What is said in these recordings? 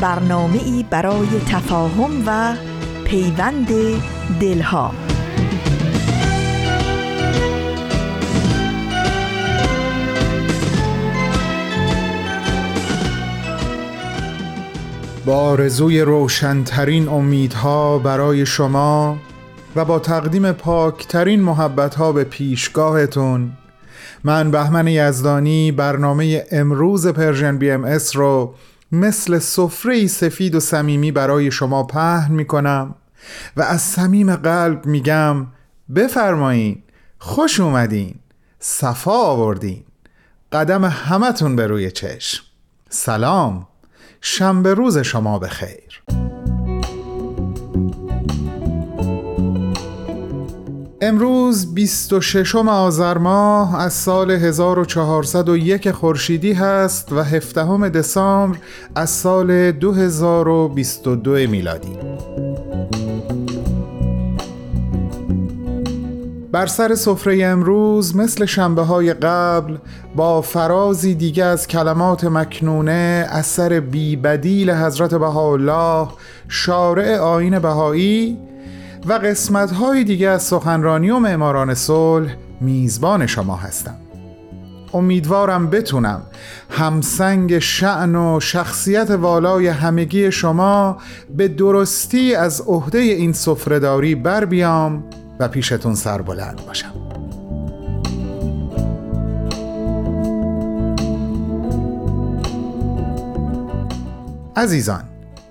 برنامه ای برای تفاهم و پیوند دلها. با آرزوی روشنترین امیدها برای شما و با تقدیم پاکترین محبتها به پیشگاهتون من بهمن یزدانی برنامه امروز Persian BMS رو مثل سفره سفید و صمیمی برای شما پهن می کنم و از صمیم قلب میگم بفرمایین خوش اومدین صفا آوردین قدم همتون به روی چشم. سلام شنبه روز شما بخیر. امروز 26 آذر ماه از سال 1401 خورشیدی هست و 17 دسامبر از سال 2022 میلادی. بر سر سفره امروز مثل شنبه های قبل با فرازی دیگه از کلمات مکنونه اثر بی بدیل حضرت بهاءالله شارع آین بهایی و قسمت های دیگه از سخنرانی و معماران صلح میزبان شما هستم. امیدوارم بتونم همسنگ شعن و شخصیت والای همگی شما به درستی از عهده این سفرهداری بر بیام و پیشتون سربلند باشم. عزیزان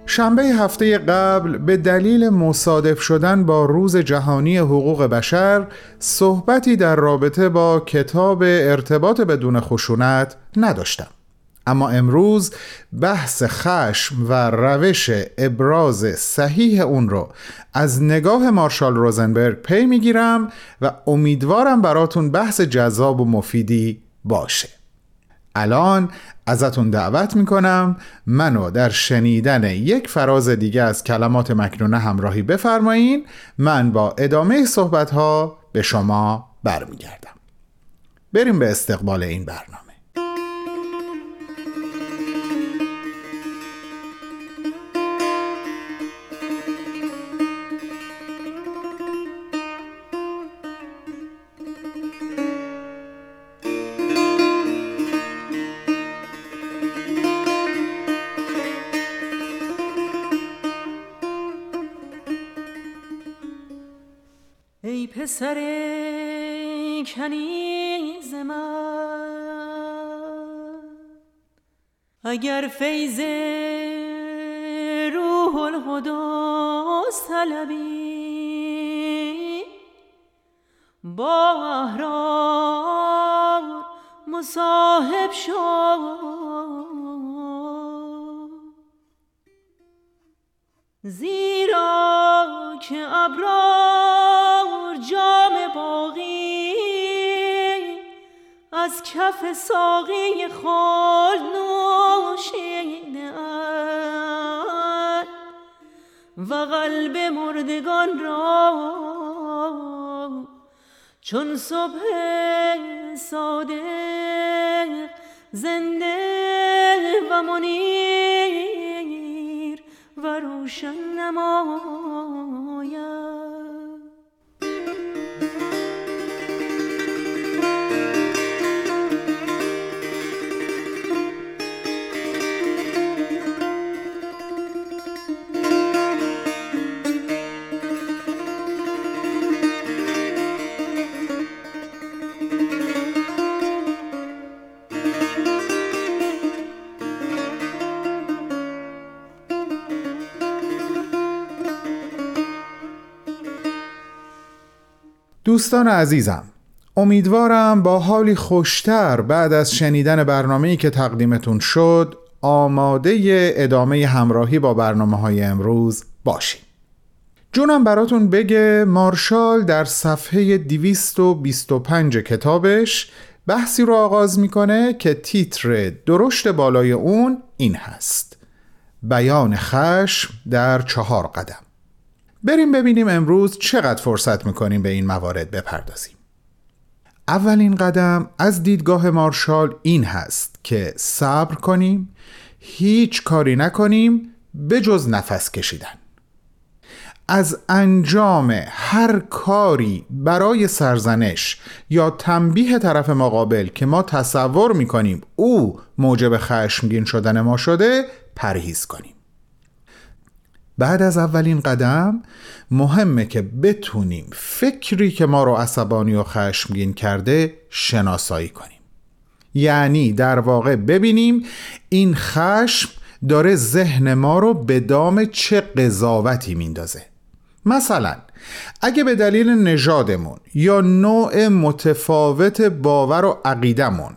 شنبه هفته قبل به دلیل مصادف شدن با روز جهانی حقوق بشر صحبتی در رابطه با کتاب ارتباط بدون خشونت نداشتم. اما امروز بحث خشم و روش ابراز صحیح اون رو از نگاه مارشال روزنبرگ پی می‌گیرم و امیدوارم براتون بحث جذاب و مفیدی باشه. الان ازتون دعوت می‌کنم منو در شنیدن یک فراز دیگه از کلمات مکنونه همراهی بفرمایین. من با ادامه صحبت ها به شما برمیگردم. بریم به استقبال این برنامه. پسر کنیز من. اگر فیض روح القدس طلبی با احرار مصاحب شد زیرا که ابرار کف ساقی خال نوشیده و قلب مردگان را چون صبح صادق زنده و منیر و روشن نماید. دوستان عزیزم امیدوارم با حالی خوشتر بعد از شنیدن برنامه‌ای که تقدیمتون شد آماده ادامه همراهی با برنامه های امروز باشید جونم براتون بگه مارشال در صفحه 225 کتابش بحثی رو آغاز می‌کنه که تیتر درشت بالای اون این هست. بیان خشم در چهار قدم. بریم ببینیم امروز چقدر فرصت می‌کنیم به این موارد بپردازیم. اولین قدم از دیدگاه مارشال این هست که صبر کنیم هیچ کاری نکنیم به جز نفس کشیدن. از انجام هر کاری برای سرزنش یا تنبیه طرف مقابل که ما تصور می‌کنیم او موجب خشمگین شدن ما شده پرهیز کنیم. بعد از اولین قدم مهمه که بتونیم فکری که ما رو عصبانی و خشمگین کرده شناسایی کنیم. یعنی در واقع ببینیم این خشم داره ذهن ما رو به دام چه قضاوتی میندازه. مثلا اگه به دلیل نژادمون یا نوع متفاوت باور و عقیدمون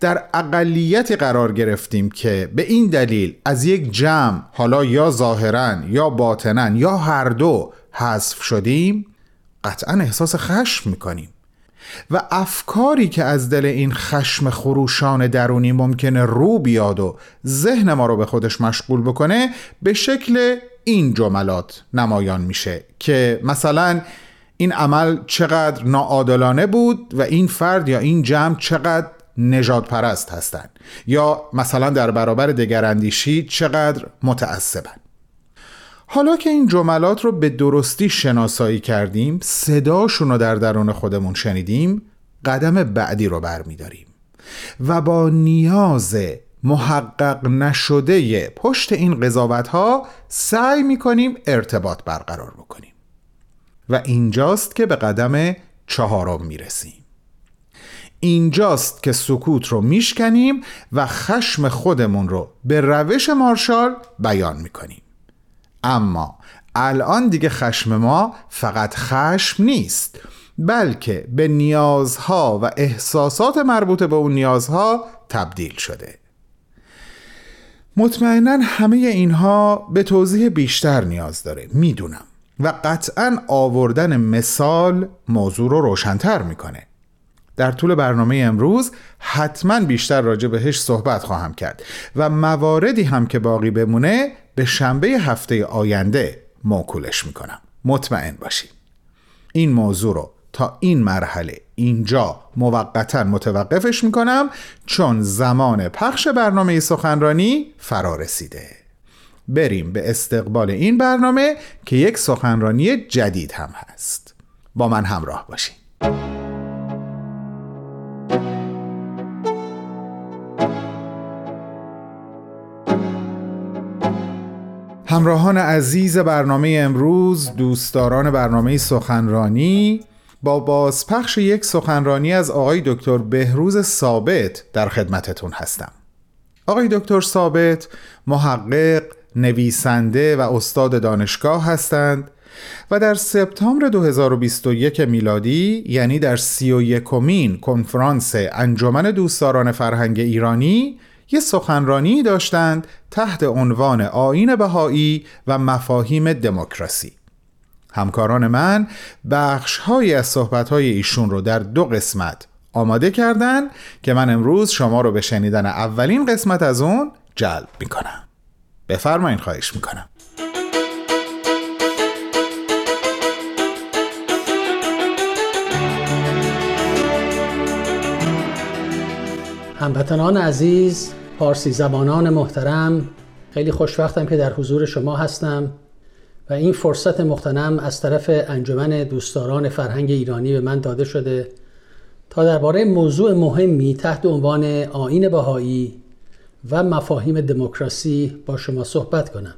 در اقلیتی قرار گرفتیم که به این دلیل از یک جمع حالا یا ظاهرا یا باطنا یا هر دو حذف شدیم قطعا احساس خشم می‌کنیم. و افکاری که از دل این خشم خروشان درونی ممکنه رو بیاد و ذهن ما رو به خودش مشغول بکنه به شکل این جملات نمایان میشه که مثلا این عمل چقدر ناعادلانه بود و این فرد یا این جمع چقدر نجات پرست هستند. یا مثلا در برابر دگراندیشی چقدر متعصبن حالا که این جملات رو به درستی شناسایی کردیم صداشون رو در درون خودمون شنیدیم قدم بعدی رو برمیداریم. و با نیاز محقق نشده پشت این قضاوت ها سعی می‌کنیم ارتباط برقرار بکنیم. و اینجاست که به قدم چهارم می‌رسیم. اینجاست که سکوت رو میشکنیم و خشم خودمون رو به روش مارشال بیان می‌کنیم. اما الان دیگه خشم ما فقط خشم نیست بلکه به نیازها و احساسات مربوط به اون نیازها تبدیل شده. مطمئنا همه اینها به توضیح بیشتر نیاز داره می‌دونم. و قطعا آوردن مثال موضوع رو روشنتر می‌کنه. در طول برنامه امروز حتما بیشتر راجع بهش صحبت خواهم کرد و مواردی هم که باقی بمونه به شنبه هفته آینده موکولش می‌کنم. مطمئن باشید این موضوع رو تا این مرحله اینجا موقتا متوقفش می‌کنم چون زمان پخش برنامه سخنرانی فرا رسیده. بریم به استقبال این برنامه که یک سخنرانی جدید هم هست. با من همراه باشید همراهان عزیز برنامه امروز دوستداران برنامه سخنرانی. با بازپخش یک سخنرانی از آقای دکتر بهروز ثابت در خدمتتون هستم. آقای دکتر ثابت محقق، نویسنده و استاد دانشگاه هستند و در سپتامبر 2021 میلادی یعنی در سی و کنفرانس انجمن دوستداران فرهنگ ایرانی یه سخنرانی داشتند تحت عنوان آین بهایی و مفاهیم دموکراسی. همکاران من بخش های از صحبت های ایشون رو در دو قسمت آماده کردن که من امروز شما رو به شنیدن اولین قسمت از اون جلب می‌کنم. بفرمایین خواهش می‌کنم. هموطنان عزیز پارسی زبانان محترم خیلی خوشوقتم که در حضور شما هستم و این فرصت مختنم از طرف انجمن دوستداران فرهنگ ایرانی به من داده شده تا درباره موضوع مهمی تحت عنوان آین بهایی و مفاهیم دموکراسی با شما صحبت کنم.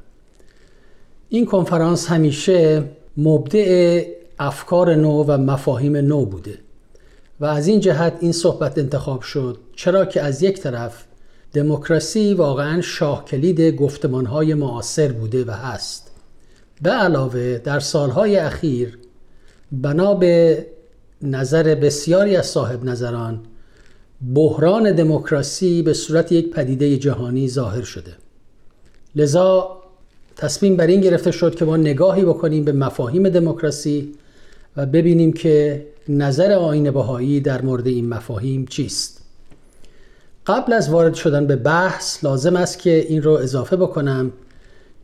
این کنفرانس همیشه مبدع افکار نو و مفاهیم نو بوده. و از این جهت این صحبت انتخاب شد چرا که از یک طرف دموکراسی واقعا شاه کلید گفتمانهای معاصر بوده و هست. به علاوه در سالهای اخیر بنا به نظر بسیاری از صاحب نظران بحران دموکراسی به صورت یک پدیده جهانی ظاهر شده. لذا تصمیم بر این گرفته شد که ما نگاهی بکنیم به مفاهیم دموکراسی و ببینیم که نظر آین بهایی در مورد این مفاهیم چیست؟ قبل از وارد شدن به بحث لازم است که این رو اضافه بکنم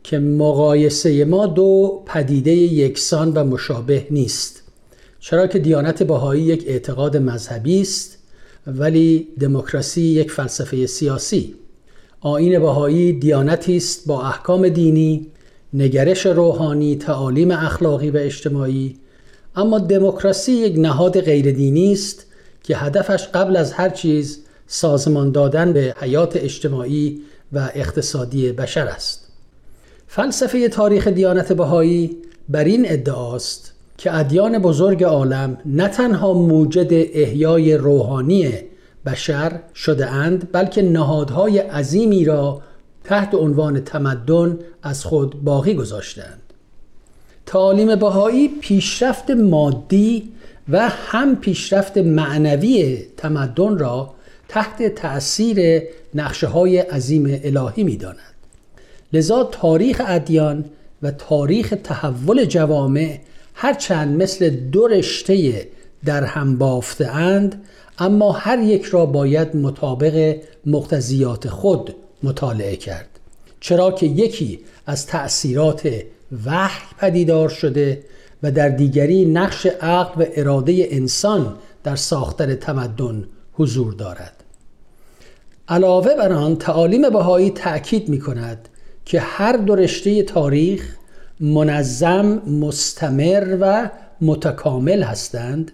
که مقایسه ما دو پدیده یکسان و مشابه نیست. چرا که دیانت بهایی یک اعتقاد مذهبی است ولی دموکراسی یک فلسفه سیاسی. آین بهایی دیانتی است با احکام دینی نگرش روحانی تعالیم اخلاقی و اجتماعی اما دموکراسی یک نهاد غیر دینی است که هدفش قبل از هر چیز سازمان دادن به حیات اجتماعی و اقتصادی بشر است. فلسفه تاریخ دیانت بهایی بر این ادعاست که ادیان بزرگ عالم نه تنها موجد احیای روحانی بشر شده اند بلکه نهادهای عظیمی را تحت عنوان تمدن از خود باقی گذاشتند تعالیم بهایی پیشرفت مادی و هم پیشرفت معنوی تمدن را تحت تأثیر نقشه های عظیم الهی می داند. لذا تاریخ ادیان و تاریخ تحول جوامع هرچند مثل دو رشته در هم بافته اند اما هر یک را باید مطابق مقتضیات خود مطالعه کرد چرا که یکی از تأثیرات وحی پدیدار شده و در دیگری نقش عقل و اراده انسان در ساختن تمدن حضور دارد. علاوه بر آن تعالیم بهایی تأکید می کند که هر دو رشته تاریخ منظم مستمر و متکامل هستند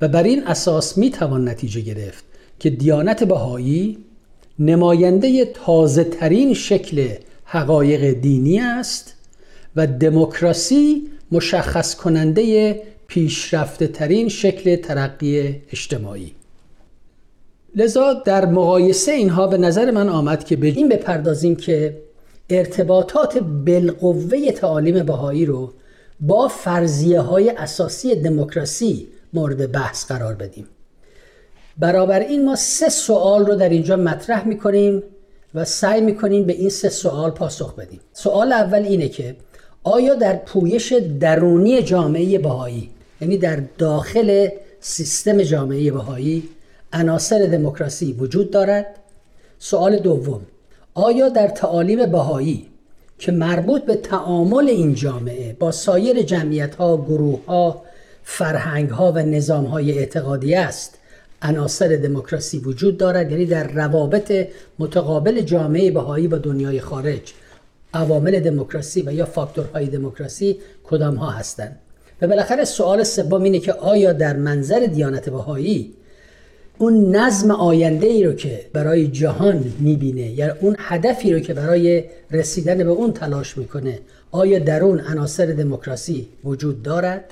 و بر این اساس می توان نتیجه گرفت که دیانت بهایی نماینده تازه ترین شکل حقایق دینی است و دموکراسی مشخص کننده پیشرفته ترین شکل ترقی اجتماعی. لذا در مقایسه اینها به نظر من آمد که به این بپردازیم که ارتباطات بالقوه تعالیم بهایی رو با فرضیه های اساسی دموکراسی مورد بحث قرار بدیم. برابر این ما سه سوال رو در اینجا مطرح می‌کنیم و سعی می‌کنیم به این سه سوال پاسخ بدیم. سوال اول اینه که آیا در پویش درونی جامعه بهایی یعنی در داخل سیستم جامعه بهایی عناصر دموکراسی وجود دارد؟ سوال دوم آیا در تعالیم بهایی که مربوط به تعامل این جامعه با سایر جمعیت ها، گروه ها، فرهنگ ها و نظام های اعتقادی است عناصر دموکراسی وجود دارد؟ یعنی در روابط متقابل جامعه بهایی با دنیای خارج. عوامل دموکراسی و یا فاکتورهای دموکراسی کدام ها هستند. و بالاخره سوال سوم اینه که آیا در منظر دیانت بهایی اون نظم آینده ای رو که برای جهان می‌بینه یا اون هدفی رو که برای رسیدن به اون تلاش می‌کنه آیا در اون عناصر دموکراسی وجود دارد؟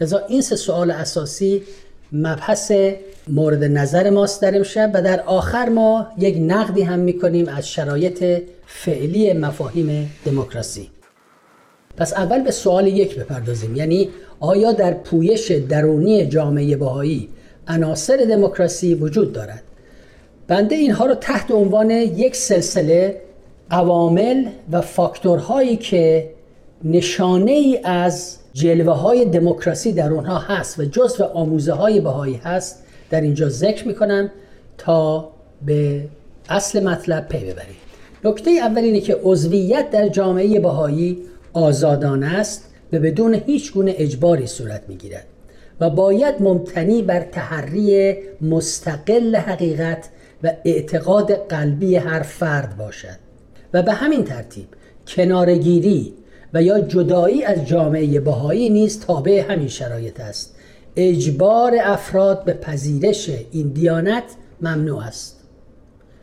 لذا این سه سوال اساسی مبحث مورد نظر ماست در امشب و در آخر ما یک نقدی هم می‌کنیم از شرایط فعلی مفاهیم دموکراسی. پس اول به سوال یک بپردازیم. یعنی آیا در پویش درونی جامعه بهایی عناصر دموکراسی وجود دارد؟ بنده اینها رو تحت عنوان یک سلسله عوامل و فاکتورهایی که نشانه ای از جلوه های دموکراسی در اونها هست و جزو آموزه های بهایی هست در اینجا ذکر می‌کنم تا به اصل مطلب پی ببرید نکته اول اینه که عضویت در جامعه بهایی آزادانه است و بدون هیچ گونه اجباری صورت می‌گیرد و باید ممتنی بر تحری مستقل حقیقت و اعتقاد قلبی هر فرد باشد. و به همین ترتیب کنارگیری و یا جدایی از جامعه بهایی نیز تابع همین شرایط است. اجبار افراد به پذیرش این دیانت ممنوع است.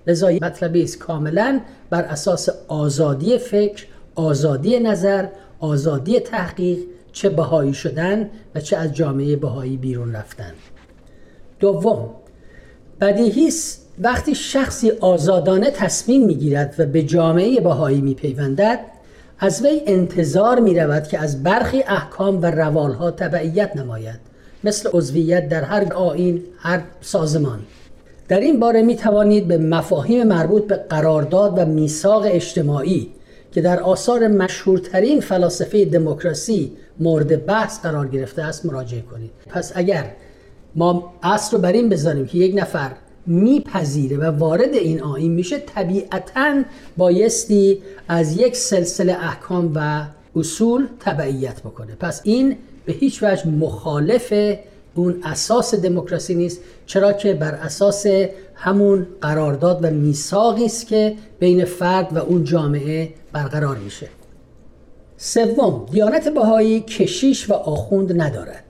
لذا مطلبی است. کاملا بر اساس آزادی فکر آزادی نظر آزادی تحقیق چه بهایی شدن و چه از جامعه بهایی بیرون رفتن. دوم بدیهی وقتی شخصی آزادانه تصمیم می‌گیرد و به جامعه بهایی میپیوندد از وی انتظار می رود که از برخی احکام و روالها تبعیت نماید مثل عضویت در هر آین هر سازمان. در این باره می توانید به مفاهیم مربوط به قرارداد و میثاق اجتماعی که در آثار مشهورترین فلاسفه دموکراسی مورد بحث قرار گرفته است مراجعه کنید. پس اگر ما اصل رو بر این بذاریم که یک نفر میپذیره و وارد این آین میشه طبیعتا بایستی از یک سلسله احکام و اصول تبعیت بکنه. پس این به هیچ وجه مخالف اون اساس دموکراسی نیست چرا که بر اساس همون قرارداد و میثاقی است که بین فرد و اون جامعه برقرار میشه. سوم دیانت بهایی کشیش و آخوند ندارد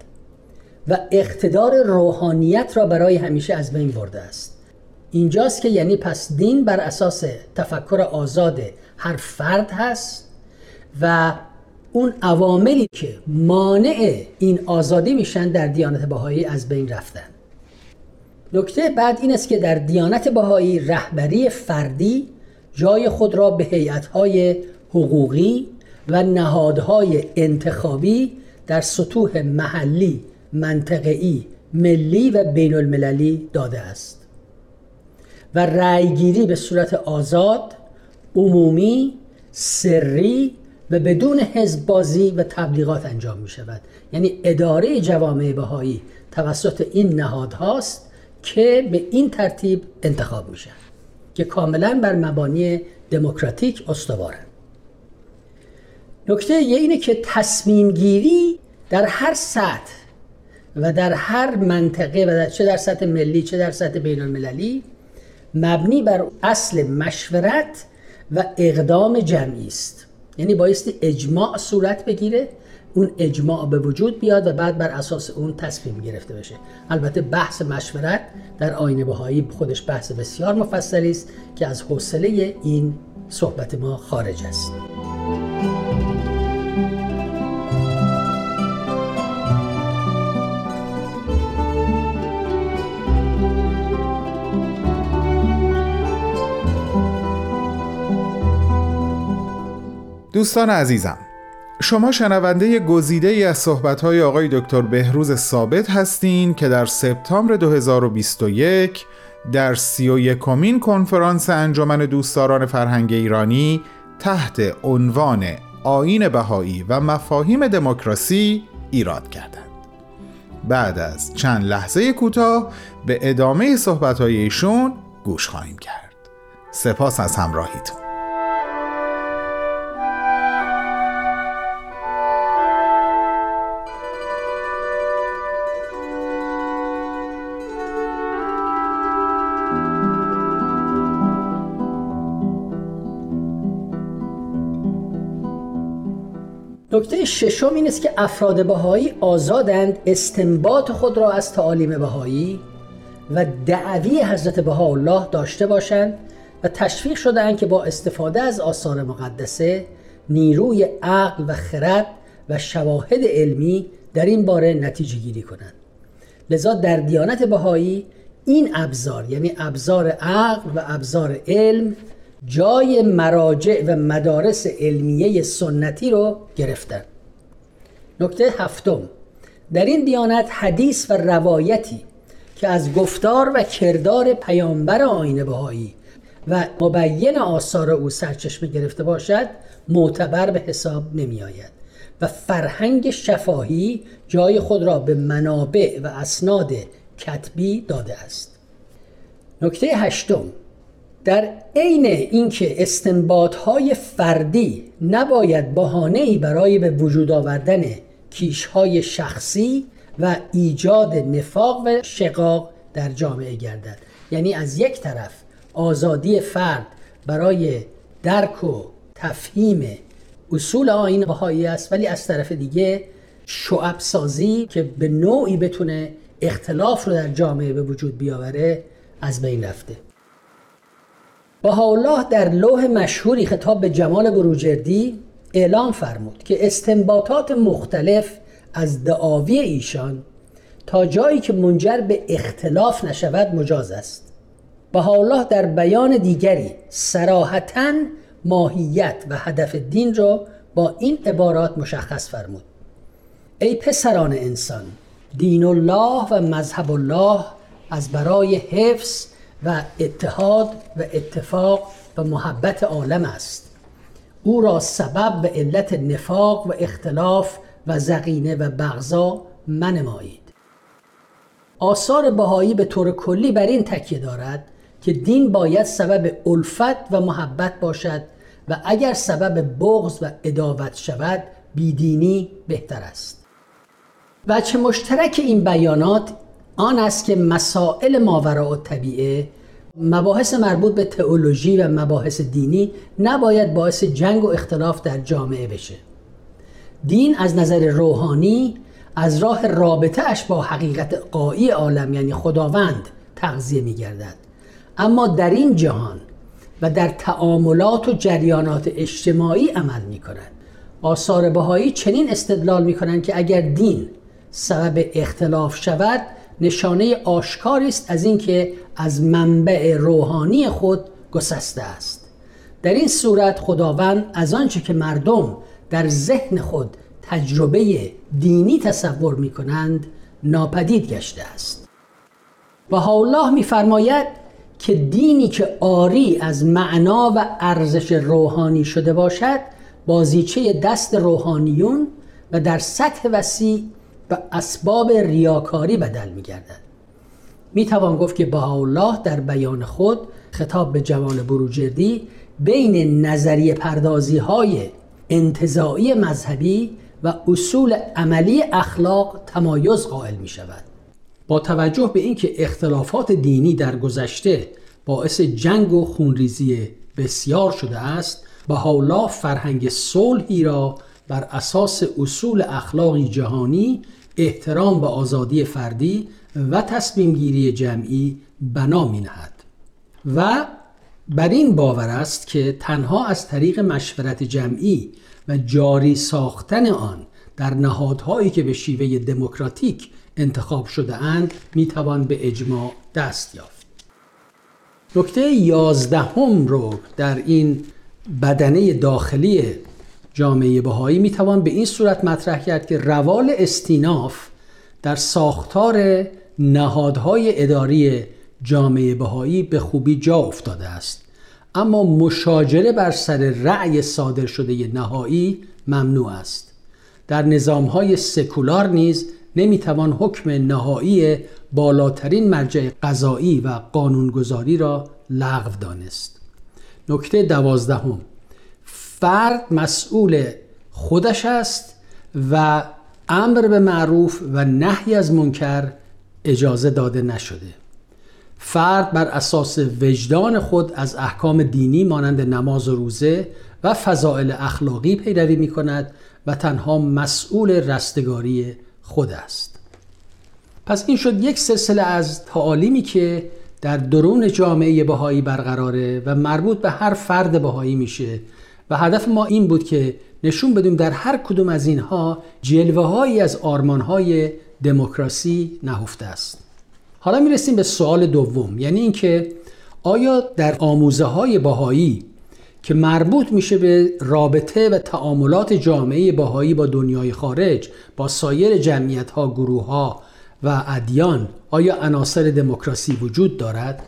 و اقتدار روحانیت را برای همیشه از بین برده است. اینجاست که یعنی پس دین بر اساس تفکر آزاد هر فرد هست و اون عواملی که مانع این آزادی میشن در دیانت بهایی از بین رفتن. نکته بعد این است که در دیانت بهایی رهبری فردی جای خود را به هیئت‌های حقوقی و نهادهای انتخابی در سطوح محلی، منطقه‌ای، ملی و بین المللی داده است و رأیگیری به صورت آزاد، عمومی، سری و بدون حزب بازی و تبلیغات انجام می شود یعنی اداره جوامع بهایی توسط این نهادهاست که به این ترتیب انتخاب میشن که کاملا بر مبانی دموکراتیک استوارن نکته یه اینه که تصمیم گیری در هر سطح و در هر منطقه و در چه در سطح ملی چه در سطح بین المللی مبنی بر اصل مشورت و اقدام جمعی است. یعنی بایستی اجماع صورت بگیره اون اجماع به وجود بیاد و بعد بر اساس اون تصمیم گرفته بشه. البته بحث مشورت در آینه بهایی خودش بحث بسیار مفصلی است که از حوصله این صحبت ما خارج است. دوستان عزیزم شما شنونده گزیده ای از صحبت‌های آقای دکتر بهروز ثابت هستین که در سپتامبر 2021 در سی و یکمین کنفرانس انجمن دوستداران فرهنگ ایرانی تحت عنوان آین بهایی و مفاهیم دموکراسی ایراد کردند. بعد از چند لحظه کوتاه به ادامه صحبت‌های ایشون گوش خواهیم کرد. سپاس از همراهیتون. نکته ششم این است که افراد بهایی آزادند استنباط خود را از تعالیم بهایی و دعوی حضرت بهاءالله داشته باشند و تشویق شدهاند که با استفاده از آثار مقدسه نیروی عقل و خرد و شواهد علمی در این باره نتیجه گیری کنند. لذا در دیانت بهایی این ابزار یعنی ابزار عقل و ابزار علم جای مراجع و مدارس علمیه سنتی رو گرفتن. نکته هفتم در این دیانت حدیث و روایتی که از گفتار و کردار پیامبر آین بهایی و مبین آثار او سرچشمه گرفته باشد معتبر به حساب نمی آید و فرهنگ شفاهی جای خود را به منابع و اسناد کتبی داده است. نکته هشتم در عین اینکه استنباط های فردی نباید بهانه‌ای برای به وجود آوردن کیش های شخصی و ایجاد نفاق و شقاق در جامعه گردد. یعنی از یک طرف آزادی فرد برای درک و تفهیم اصول آین بهایی است ولی از طرف دیگه شعب سازی که به نوعی بتونه اختلاف رو در جامعه به وجود بیاوره از بین رفته. الله در لوح مشهوری خطاب به جمال بروجردی اعلام فرمود که استنباطات مختلف از دعاوی ایشان تا جایی که منجر به اختلاف نشود مجاز است. الله در بیان دیگری سراحتا ماهیت و هدف دین را با این عبارات مشخص فرمود. ای پسران انسان دین الله و مذهب الله از برای حفظ و اتحاد و اتفاق و محبت عالم است. او را سبب و علت نفاق و اختلاف و زقینه و بغضا منمایید. آثار بهایی به طور کلی بر این تکیه دارد که دین باید سبب الفت و محبت باشد و اگر سبب بغض و اداوت شود بیدینی بهتر است. وچه مشترک این بیانات آن است که مسائل ماوراء طبیعه مباحث مربوط به تئولوژی و مباحث دینی نباید باعث جنگ و اختلاف در جامعه بشه. دین از نظر روحانی از راه رابطه اش با حقیقت قایی عالم یعنی خداوند تغذیه می گردد اما در این جهان و در تعاملات و جریانات اجتماعی عمل می کند آثار بهایی چنین استدلال می کنند که اگر دین سبب اختلاف شود نشانه آشکاری است از اینکه از منبع روحانی خود گسسته است. در این صورت خداوند از آنچه که مردم در ذهن خود تجربه دینی تصور می کنند ناپدید گشته است. الله میفرماید که دینی که آری از معنا و ارزش روحانی شده باشد بازیچه دست روحانیون و در سطح وسیع به اسباب ریاکاری بدل می گردد می توان گفت که الله در بیان خود خطاب به جوان بروجردی بین نظریه پردازی های انتظاعی مذهبی و اصول عملی اخلاق تمایز قائل می شود با توجه به اینکه اختلافات دینی در گذشته باعث جنگ و خونریزی بسیار شده است الله فرهنگ صلحی را بر اساس اصول اخلاقی جهانی احترام به آزادی فردی و تصمیم گیری جمعی بنا می نهد. و بر این باور است که تنها از طریق مشورت جمعی و جاری ساختن آن در نهادهایی که به شیوه دموکراتیک انتخاب شده اند می توان به اجماع دست یافت. نکته یازدهم رو در این بدنه داخلی جامعه بهایی می توان به این صورت مطرح کرد که روال استیناف در ساختار نهادهای اداری جامعه بهایی به خوبی جا افتاده است. اما مشاجره بر سر رأی صادر شده نهایی ممنوع است. در نظامهای سکولار نیز نمی‌توان حکم نهایی بالاترین مرجع قضایی و قانونگذاری را لغو دانست. نکته دوازدهم. فرد مسئول خودش است و امر به معروف و نهی از منکر اجازه داده نشده. فرد بر اساس وجدان خود از احکام دینی مانند نماز و روزه و فضائل اخلاقی پیروی می کند و تنها مسئول رستگاری خود است. پس این شد یک سلسله از تعالیمی که در درون جامعه بهایی برقراره و مربوط به هر فرد بهایی میشه و هدف ما این بود که نشون بدیم در هر کدوم از اینها جلوه هایی از آرمان های دموکراسی نهفته است. حالا می‌رسیم به سوال دوم یعنی اینکه آیا در آموزه های باهایی که مربوط میشه به رابطه و تعاملات جامعه باهایی با دنیای خارج با سایر جمعیت ها گروه ها و ادیان آیا عناصر دموکراسی وجود دارد؟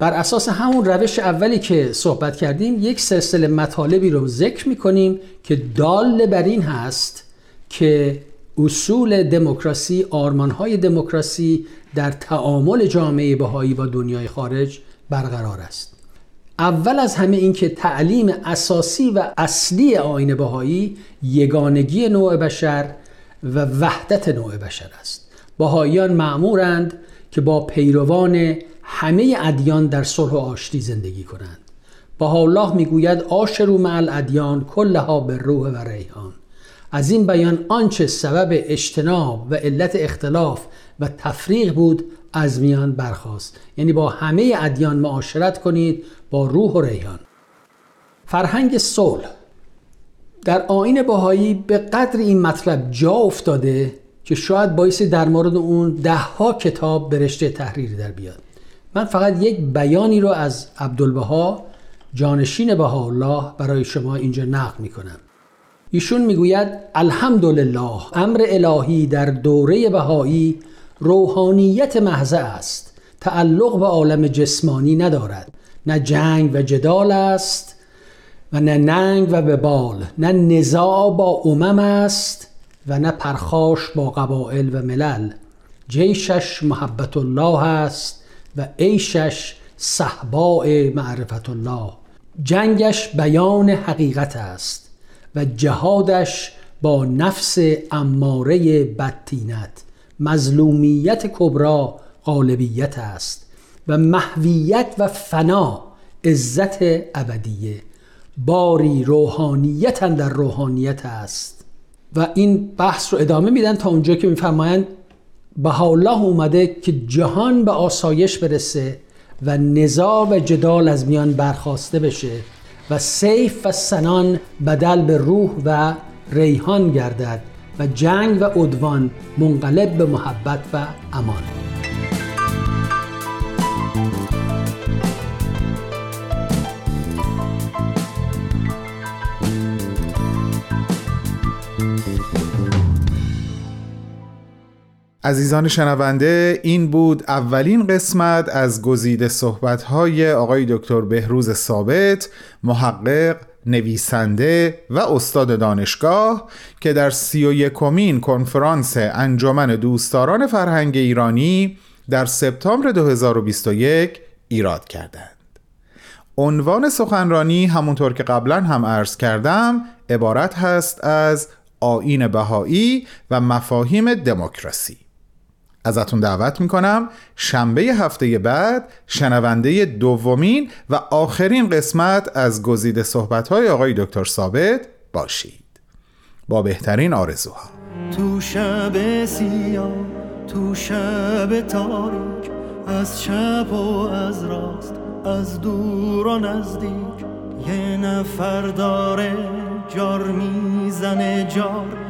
بر اساس همون روش اولی که صحبت کردیم یک سلسله مطالبی رو ذکر می‌کنیم که دال بر این هست که اصول دموکراسی آرمانهای دموکراسی در تعامل جامعه بهایی با دنیای خارج برقرار است. اول از همه اینکه تعلیم اساسی و اصلی آین بهایی یگانگی نوع بشر و وحدت نوع بشر است. بهاییان معمورند که با پیروان همه ادیان در صلح و آشتی زندگی کنند. الله می‌گوید آشرو مع الادیان کلها به روح و ریحان. از این بیان آنچه سبب اجتناب و علت اختلاف و تفریق بود از میان برخواست یعنی با همه ادیان معاشرت کنید با روح و ریحان. فرهنگ صلح. در آین باهایی به قدر این مطلب جا افتاده که شاید باعث در مورد اون دهها کتاب به رشته تحریری در بیاد. من فقط یک بیانی رو از عبدالبها جانشین الله برای شما اینجا نقل می کنم ایشون می‌گوید الحمدلله امر الهی در دوره بهایی روحانیت محضه است. تعلق به عالم جسمانی ندارد. نه جنگ و جدال است و نه ننگ و ببال نه نزاع با امم است و نه پرخاش با قبائل و ملل. جیشش محبت الله است و عیشش صحباء معرفت الله جنگش بیان حقیقت است و جهادش با نفس اماره بدتینت. مظلومیت کبرا غالبیت است و محویت و فنا عزت ابدیه. باری روحانیت در روحانیت است. و این بحث رو ادامه میدن تا اونجا که میفرمایند الله اومده که جهان به آسایش برسه و نزاع و جدال از میان برخواسته بشه و سیف و سنان بدل به روح و ریحان گردد و جنگ و عدوان منقلب به محبت و امان. عزیزان شنونده این بود اولین قسمت از گزیده صحبت‌های آقای دکتر بهروز ثابت محقق نویسنده و استاد دانشگاه که در سی و یکمین کنفرانس انجمن دوستداران فرهنگ ایرانی در سپتامبر 2021 ایراد کردند. عنوان سخنرانی همونطور که قبلا هم عرض کردم عبارت هست از آین بهایی و مفاهیم دموکراسی. ازتون دعوت می‌کنم. شنبه هفته بعد شنونده دومین و آخرین قسمت از گزیده صحبتهای آقای دکتر ثابت. باشید. با بهترین آرزوها. تو شب سیاه تو شب تاریک از چپ و از راست از دور و نزدیک یه نفر داره جار می‌زنه جار.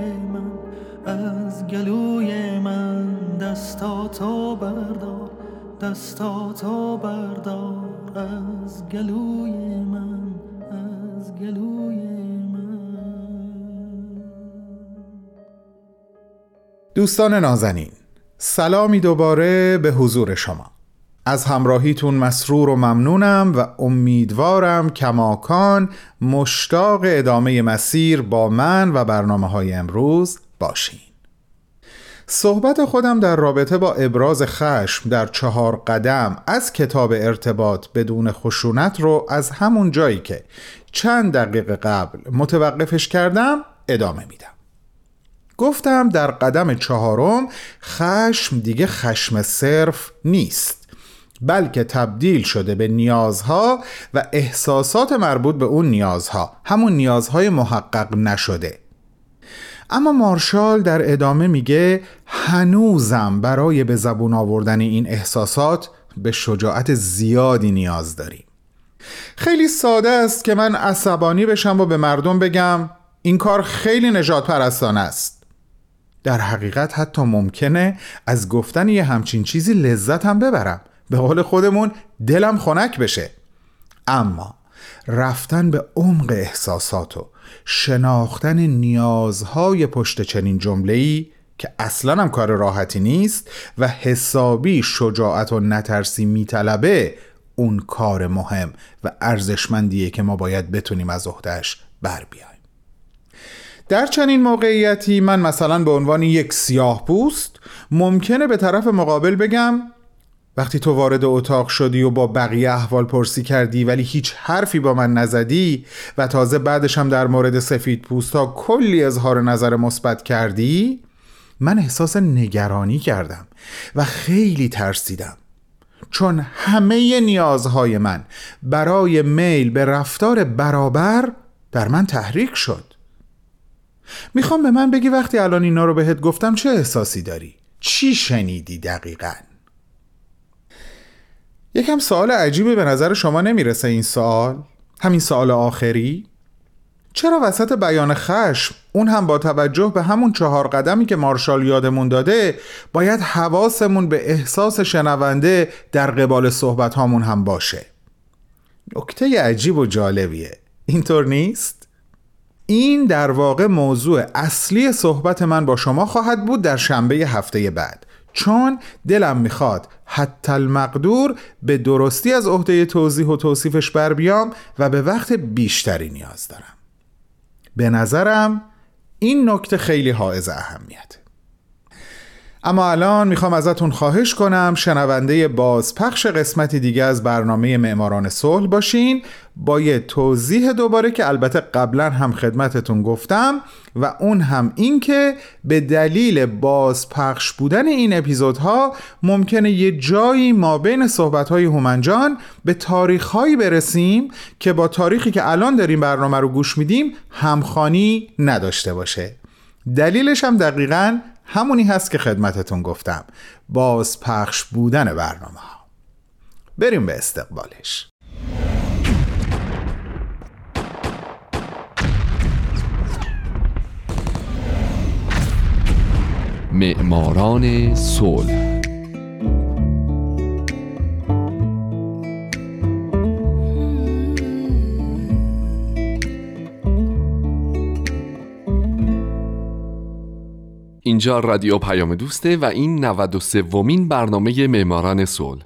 از گلوی من دستاتو بردار دستاتو بردار. از گلوی من از گلوی من. دوستان نازنین سلامی دوباره به حضور شما. از همراهیتون مسرور و ممنونم و امیدوارم کماکان مشتاق ادامه مسیر با من و برنامه های امروز باشین. صحبت خودم در رابطه با ابراز خشم در چهار قدم از کتاب ارتباط بدون خشونت رو از همون جایی که چند دقیقه قبل متوقفش کردم ادامه میدم. گفتم در قدم چهارم خشم دیگه خشم صرف نیست بلکه تبدیل شده به نیازها و احساسات مربوط به اون نیازها. همون نیازهای محقق نشده. اما مارشال در ادامه میگه هنوزم برای به زبون آوردن این احساسات به شجاعت زیادی نیاز داریم. خیلی ساده است که من عصبانی بشم و به مردم بگم این کار خیلی نجات پرستان است. در حقیقت حتی ممکنه از گفتن یه همچین چیزی لذت هم ببرم. به قول خودمون دلم خنک بشه. اما رفتن به عمق احساسات و شناختن نیازهای پشت چنین جمله‌ای که اصلا هم کار راحتی نیست و حسابی شجاعت و نترسی میطلبه اون کار مهم و ارزشمندیه که ما باید بتونیم از عهدهش بر بیایم. در چنین موقعیتی من مثلا به عنوان یک سیاه پوست ممکنه به طرف مقابل بگم وقتی تو وارد اتاق شدی و با بقیه احوال پرسی کردی ولی هیچ حرفی با من نزدی و تازه بعدش هم در مورد سفید پوستا کلی اظهار نظر مثبت کردی من احساس نگرانی کردم و خیلی ترسیدم چون همه نیازهای من برای میل به رفتار برابر در من تحریک شد می‌خوام به من بگی وقتی الان اینا رو بهت گفتم چه احساسی داری؟ چی شنیدی دقیقا؟ یکم سوال عجیبی به نظر شما نمی‌رسه این سوال؟ همین سوال آخری؟ چرا وسط بیان خشم اون هم با توجه به همون چهار قدمی که مارشال یادمون داده باید حواسمون به احساس شنونده در قبال صحبت هامون هم باشه نکته عجیب و جالبیه اینطور نیست؟ این در واقع موضوع اصلی صحبت من با شما خواهد بود در شنبه هفته بعد چون دلم می‌خواد حتی المقدور به درستی از عهده توضیح و توصیفش بر بیام و به وقت بیشتری نیاز دارم. به نظرم این نکته خیلی حائز اهمیت اما الان می‌خوام ازتون خواهش کنم شنونده بازپخش قسمتی دیگه از برنامه معماران صلح باشین. با یه توضیح دوباره که البته قبلا هم خدمتتون گفتم و اون هم این که به دلیل بازپخش بودن این اپیزودها ممکنه یه جایی ما بین صحبتهای هومنجان به تاریخهایی برسیم که با تاریخی که الان داریم برنامه رو گوش میدیم همخانی نداشته باشه. دلیلش هم دقیقاً همونی هست که خدمتتون گفتم. باز پخش بودن برنامه ها. بریم به استقبالش. معماران صلح اینجا رادیو پیام دوسته و این 93 ومین برنامه معماران صلح.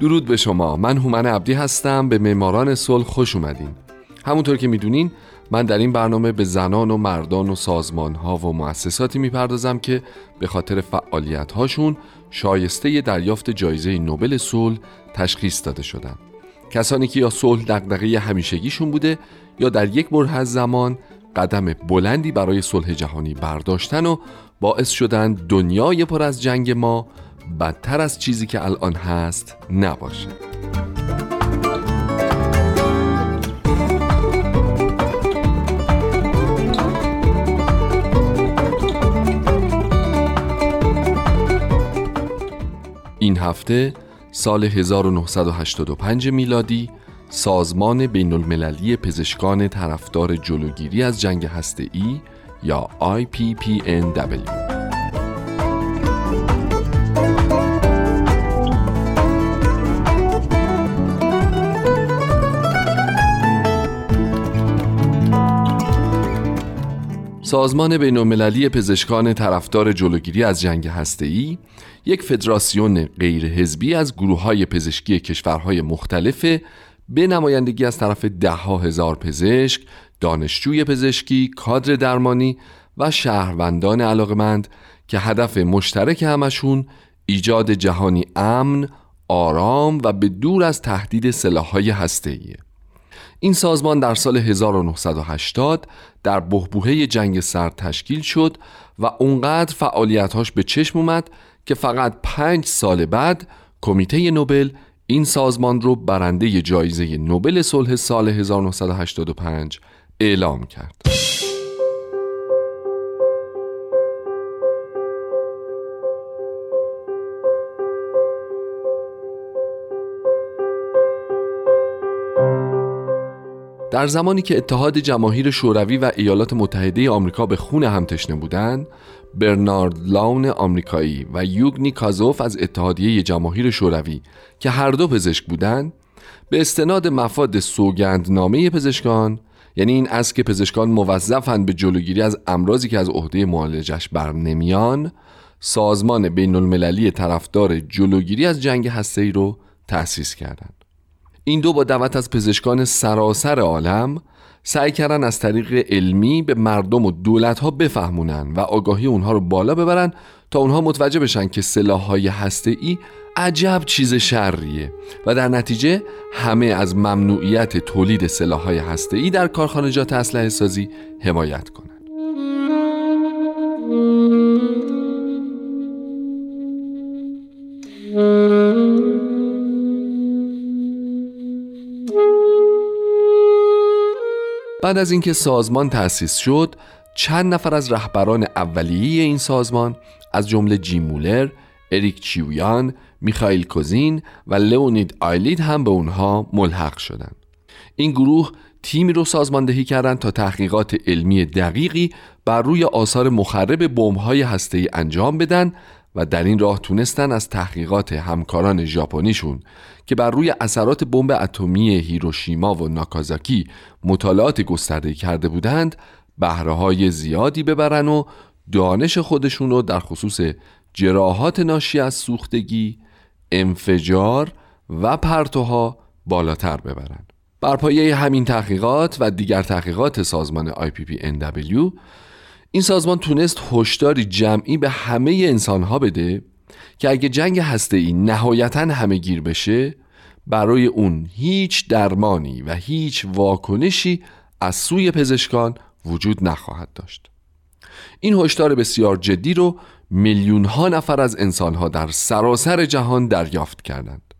درود به شما. من هومن عبدی هستم. به معماران صلح خوش اومدین. همونطور که می‌دونین من در این برنامه به زنان و مردان و سازمان ها و مؤسساتی می‌پردازم که به خاطر فعالیت هاشون شایسته دریافت جایزه نوبل صلح تشخیص داده شدن. کسانی که یا صلح دغدغه همیشگیشون بوده یا در یک بره از زمان قدم بلندی برای صلح جهانی برداشتن و باعث شدن دنیای پر از جنگ ما بدتر از چیزی که الان هست نباشه. این هفته سال 1985 میلادی سازمان بین المللی پزشکان طرفدار جلوگیری از جنگ ای یا IPPNW سازمان بین المللی پزشکان طرفدار جلوگیری از جنگ ای یک فدراسیون غیر حزبی از گروه های پزشکی کشورهای مختلف به نمایندگی از طرف ده هزار پزشک، دانشجوی پزشکی، کادر درمانی و شهروندان علاقمند که هدف مشترک همشون ایجاد جهانی امن، آرام و به دور از تهدید سلاح‌های هسته‌ایه. این سازمان در سال 1980 در بهبوهه جنگ سرد تشکیل شد و اونقدر فعالیتهاش به چشم اومد که فقط پنج سال بعد کمیته نوبل این سازمان رو برنده جایزه نوبل صلح سال 1985 اعلام کرد. در زمانی که اتحاد جماهیر شوروی و ایالات متحده آمریکا به خون هم تشنه بودند برنارد لاون آمریکایی و یوگنی کازوف از اتحادیه جماهیر شوروی که هر دو پزشک بودند به استناد مفاد سوگندنامه پزشکان یعنی این است که پزشکان موظفند به جلوگیری از امراضی که از عهده معالجش بر نمیان سازمان بین المللی طرفدار جلوگیری از جنگ هسته‌ای رو تأسیس کردند. این دو با دعوت از پزشکان سراسر عالم سعی کردن از طریق علمی به مردم و دولت ها بفهمونن و آگاهی اونها رو بالا ببرن تا اونها متوجه بشن که سلاح های هسته ای عجب چیز شریه و در نتیجه همه از ممنوعیت تولید سلاح های هسته ای در کارخانجات اسلحه سازی حمایت کنند. بعد از اینکه سازمان تأسیس شد چند نفر از رهبران اولیه این سازمان از جمله جیم مولر، اریک چیویان، میخائیل کوزین و لئونید آیلید هم به اونها ملحق شدند. این گروه تیمی رو سازماندهی کردند تا تحقیقات علمی دقیقی بر روی آثار مخرب بمب‌های هسته‌ای انجام بدن و در این راه تونستن از تحقیقات همکاران ژاپنیشون که بر روی اثرات بمب اتمی هیروشیما و ناکازاکی مطالعات گسترده کرده بودند بهره های زیادی ببرن و دانش خودشون رو در خصوص جراحات ناشی از سوختگی، انفجار و پرتوها بالاتر ببرن. بر پایه همین تحقیقات و دیگر تحقیقات سازمان IPPNW این سازمان تونست هشداری جمعی به همه انسانها بده که اگه جنگ ای نهایتا همه گیر بشه برای اون هیچ درمانی و هیچ واکنشی از سوی پزشکان وجود نخواهد داشت. این هشدار بسیار جدی رو میلیون ها نفر از انسانها در سراسر جهان دریافت کردند.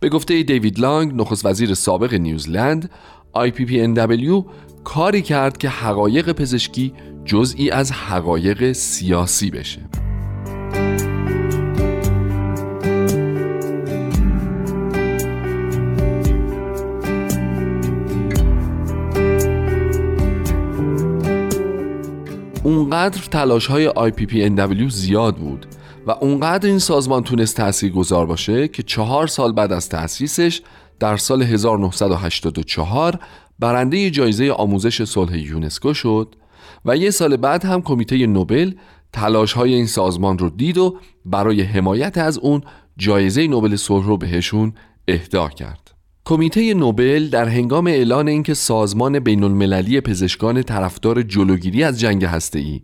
به گفته دیوید لانگ نخست وزیر سابق نیوزلند IPPNW کاری کرد که حقایق پزشکی جزئی از حقایق سیاسی بشه. اونقدر تلاش های IPPNW زیاد بود و اونقدر این سازمان تونست تأثیر گذار باشه که چهار سال بعد از تأسیسش در سال 1984 برنده جایزه آموزش صلح یونسکو شد و یه سال بعد هم کمیته نوبل تلاش های این سازمان رو دید و برای حمایت از اون جایزه نوبل صلح رو بهشون اهدا کرد. کمیته نوبل در هنگام اعلان اینکه سازمان بین المللی پزشکان طرفدار جلوگیری از جنگ هسته‌ای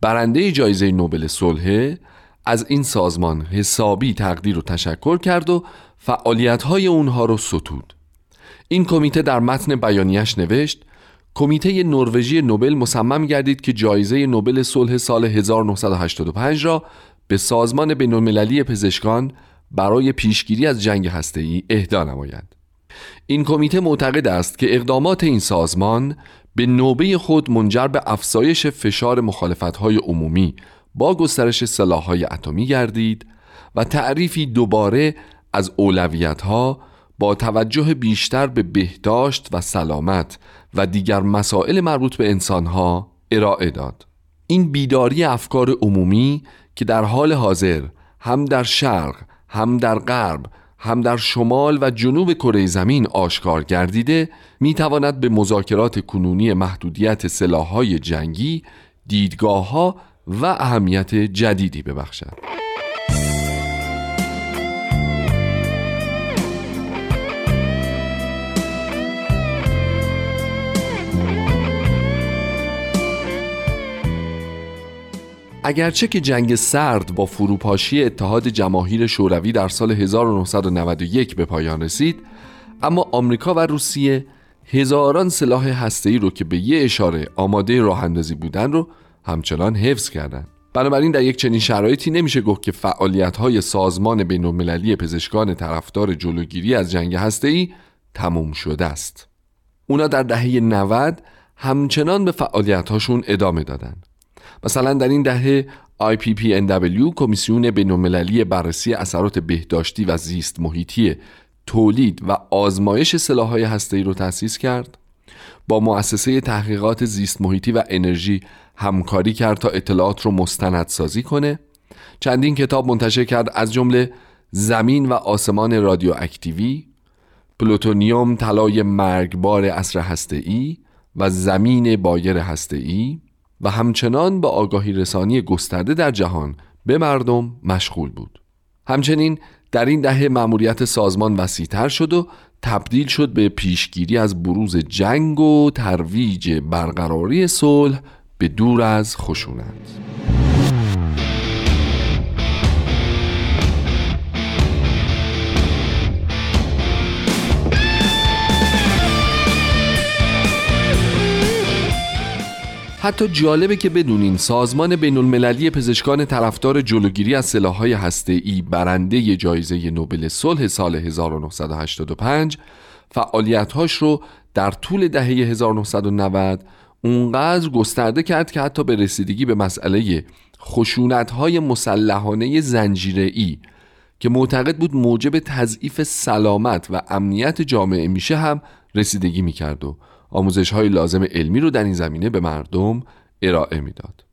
برنده جایزه نوبل صلح از این سازمان حسابی تقدیر و تشکر کرد و فعالیت‌های اونها رو ستود. این کمیته در متن بیانیش نوشت کمیته نروژی نوبل مصمم گردید که جایزه نوبل صلح سال 1985 را به سازمان بین‌المللی پزشکان برای پیشگیری از جنگ هسته‌ای اهدا نماید. این کمیته معتقد است که اقدامات این سازمان به نوبه خود منجر به افزایش فشار مخالفت‌های عمومی با گسترش سلاح‌های اتمی گردید و تعریفی دوباره از اولویت‌ها با توجه بیشتر به بهداشت و سلامت و دیگر مسائل مربوط به انسانها ارائه داد. این بیداری افکار عمومی که در حال حاضر هم در شرق هم در غرب هم در شمال و جنوب کره زمین آشکار گردیده می تواند به مذاکرات کنونی محدودیت سلاحهای جنگی دیدگاه ها و اهمیت جدیدی ببخشد. اگرچه که جنگ سرد با فروپاشی اتحاد جماهیر شوروی در سال 1991 به پایان رسید اما آمریکا و روسیه هزاران سلاح هسته‌ای رو که به یه اشاره آماده راه اندازی بودن رو همچنان حفظ کردند. بنابراین در یک چنین شرایطی نمیشه گفت که فعالیت های سازمان بین المللی پزشکان طرفدار جلوگیری از جنگ هسته‌ای تموم شده است. اونا در دهه 90 همچنان به فعالیت هاشون ادامه دادند. مثلا در این دهه IPPNW کمیسیون بینالمللی بررسی اثرات بهداشتی و زیست محیطی تولید و آزمایش سلاح‌های هسته‌ای رو تأسیس کرد. با مؤسسه تحقیقات زیست محیطی و انرژی همکاری کرد تا اطلاعات رو مستندسازی کنه. چندین کتاب منتشر کرد از جمله زمین و آسمان رادیواکتیوی پلوتونیوم طلای مرگبار عصر هسته‌ای و زمین بایر هسته‌ای. و همچنان به آگاهی رسانی گسترده در جهان به مردم مشغول بود. همچنین در این دهه مأموریت سازمان وسیعتر شد و تبدیل شد به پیشگیری از بروز جنگ و ترویج برقراری صلح به دور از خشونت. حتی جالبه که بدونین سازمان بین المللی پزشکان طرفدار جلوگیری از سلاح‌های هسته‌ای برنده جایزه نوبل صلح سال 1985 فعالیت‌هاش رو در طول دهه 1990 اونقدر گسترده کرد که حتی به رسیدگی به مسئله خشونت‌های مسلحانه زنجیره‌ای که معتقد بود موجب تضعیف سلامت و امنیت جامعه میشه هم رسیدگی می‌کرد و آموزش های لازم علمی رو در این زمینه به مردم ارائه می‌داد.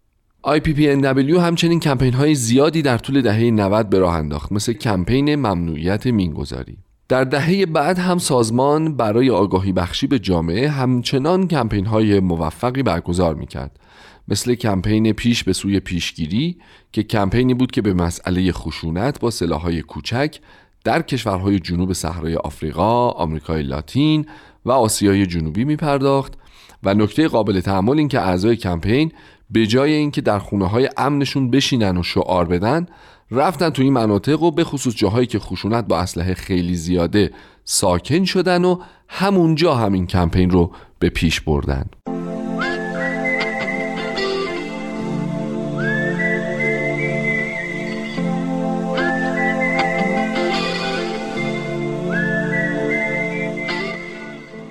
IPPNW همچنین کمپین های زیادی در طول دهه 90 به راه انداخت مثل کمپین ممنوعیت مینگذاری. در دهه بعد هم سازمان برای آگاهی بخشی به جامعه همچنان کمپین های موفقی برگزار می‌کرد مثل کمپین پیش به سوی پیشگیری که کمپینی بود که به مسئله خشونت با سلاحهای کوچک در کشورهای جنوب صحرای آفریقا، آمریکای لاتین و آسیای جنوبی می پرداخت و نکته قابل تحمل این که اعضای کمپین به جای اینکه در خونه های امنشون بشینن و شعار بدن رفتن تو این مناطق و به خصوص جاهایی که خشونت با اسلحه خیلی زیاده ساکن شدن و همونجا همین کمپین رو به پیش بردن.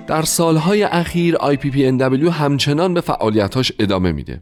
در سالهای اخیر IPPNW همچنان به فعالیتاش ادامه میده.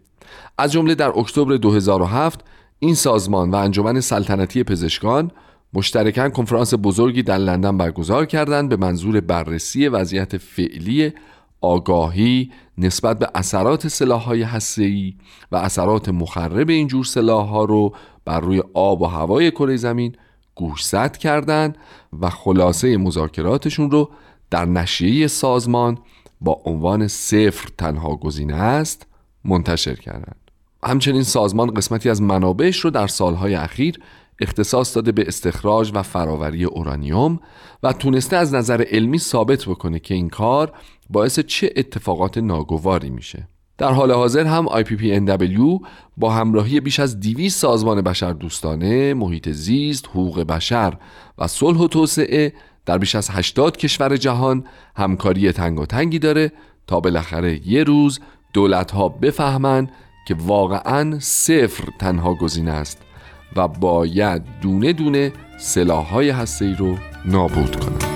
از جمله در اکتبر 2007 این سازمان و انجمن سلطنتی پزشکان مشترکاً کنفرانس بزرگی در لندن برگزار کردند به منظور بررسی وضعیت فعلی آگاهی نسبت به اثرات سلاح‌های هسته‌ای و اثرات مخرب این جور سلاح‌ها رو بر روی آب و هوای کره زمین گوشزد کردند و خلاصه مذاکراتشون رو در نشریه سازمان با عنوان صفر تنها گزینه است منتشر کردند. همچنین سازمان قسمتی از منابعش رو در سالهای اخیر اختصاص داده به استخراج و فراوری اورانیوم و تونسته از نظر علمی ثابت بکنه که این کار باعث چه اتفاقات ناگواری میشه. در حال حاضر هم IPPNW با همراهی بیش از 200 سازمان بشر دوستانه، محیط زیست، حقوق بشر و صلح و توسعه در بیش از 80 کشور جهان همکاری تنگ و تنگی داره تا بالاخره یه روز دولت ها بفهمن که واقعا صفر تنها گزینه است و باید دونه دونه سلاح های رو نابود کنند.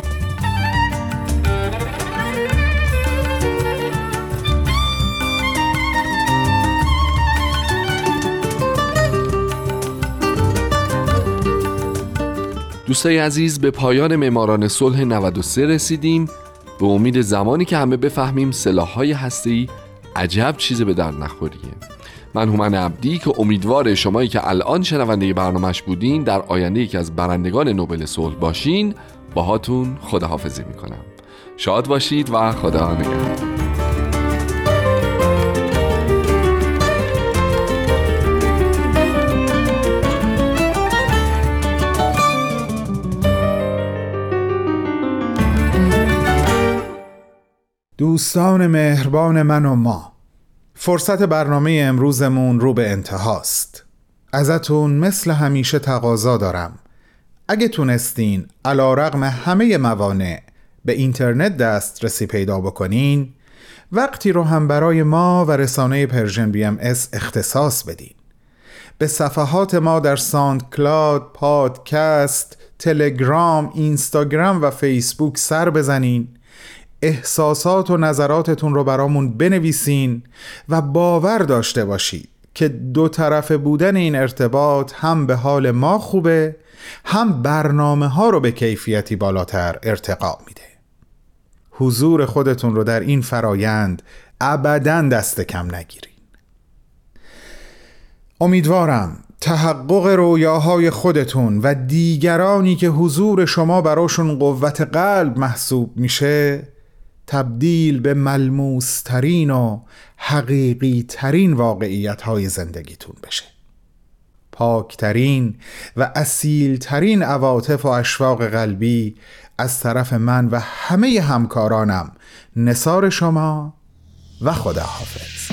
دوستای عزیز به پایان معماران صلح 93 رسیدیم. به امید زمانی که همه بفهمیم سلاح‌های هسته‌ای عجب چیز به در نخوریه. من هومن عبدی که امیدوار شمایی که الان شنونده برنامهش بودین در آینده یکی از برندگان نوبل صلح باشین. باهاتون خداحافظی می‌کنم. شاد باشید و خدا نگهدار. دوستان مهربان من و ما فرصت برنامه امروزمون رو به انتهاست. ازتون مثل همیشه تقاضا دارم. اگه تونستین علی‌رغم همه موانع به اینترنت دسترسی پیدا بکنین وقتی رو هم برای ما و رسانه Persian BMS اختصاص بدین. به صفحات ما در SoundCloud، پادکست، تلگرام، اینستاگرام و فیسبوک سر بزنین. احساسات و نظراتتون رو برامون بنویسین و باور داشته باشید که دو طرف بودن این ارتباط هم به حال ما خوبه هم برنامه ها رو به کیفیتی بالاتر ارتقا میده. حضور خودتون رو در این فرایند ابدا دست کم نگیرین. امیدوارم تحقق رویاهای خودتون و دیگرانی که حضور شما براشون قوت قلب محسوب میشه تبدیل به ملموس ترین و حقیقی ترین واقعیت های زندگیتون بشه. پاکترین و اصیل ترین عواطف و اشواق قلبی از طرف من و همه همکارانم نصار شما و خداحافظ.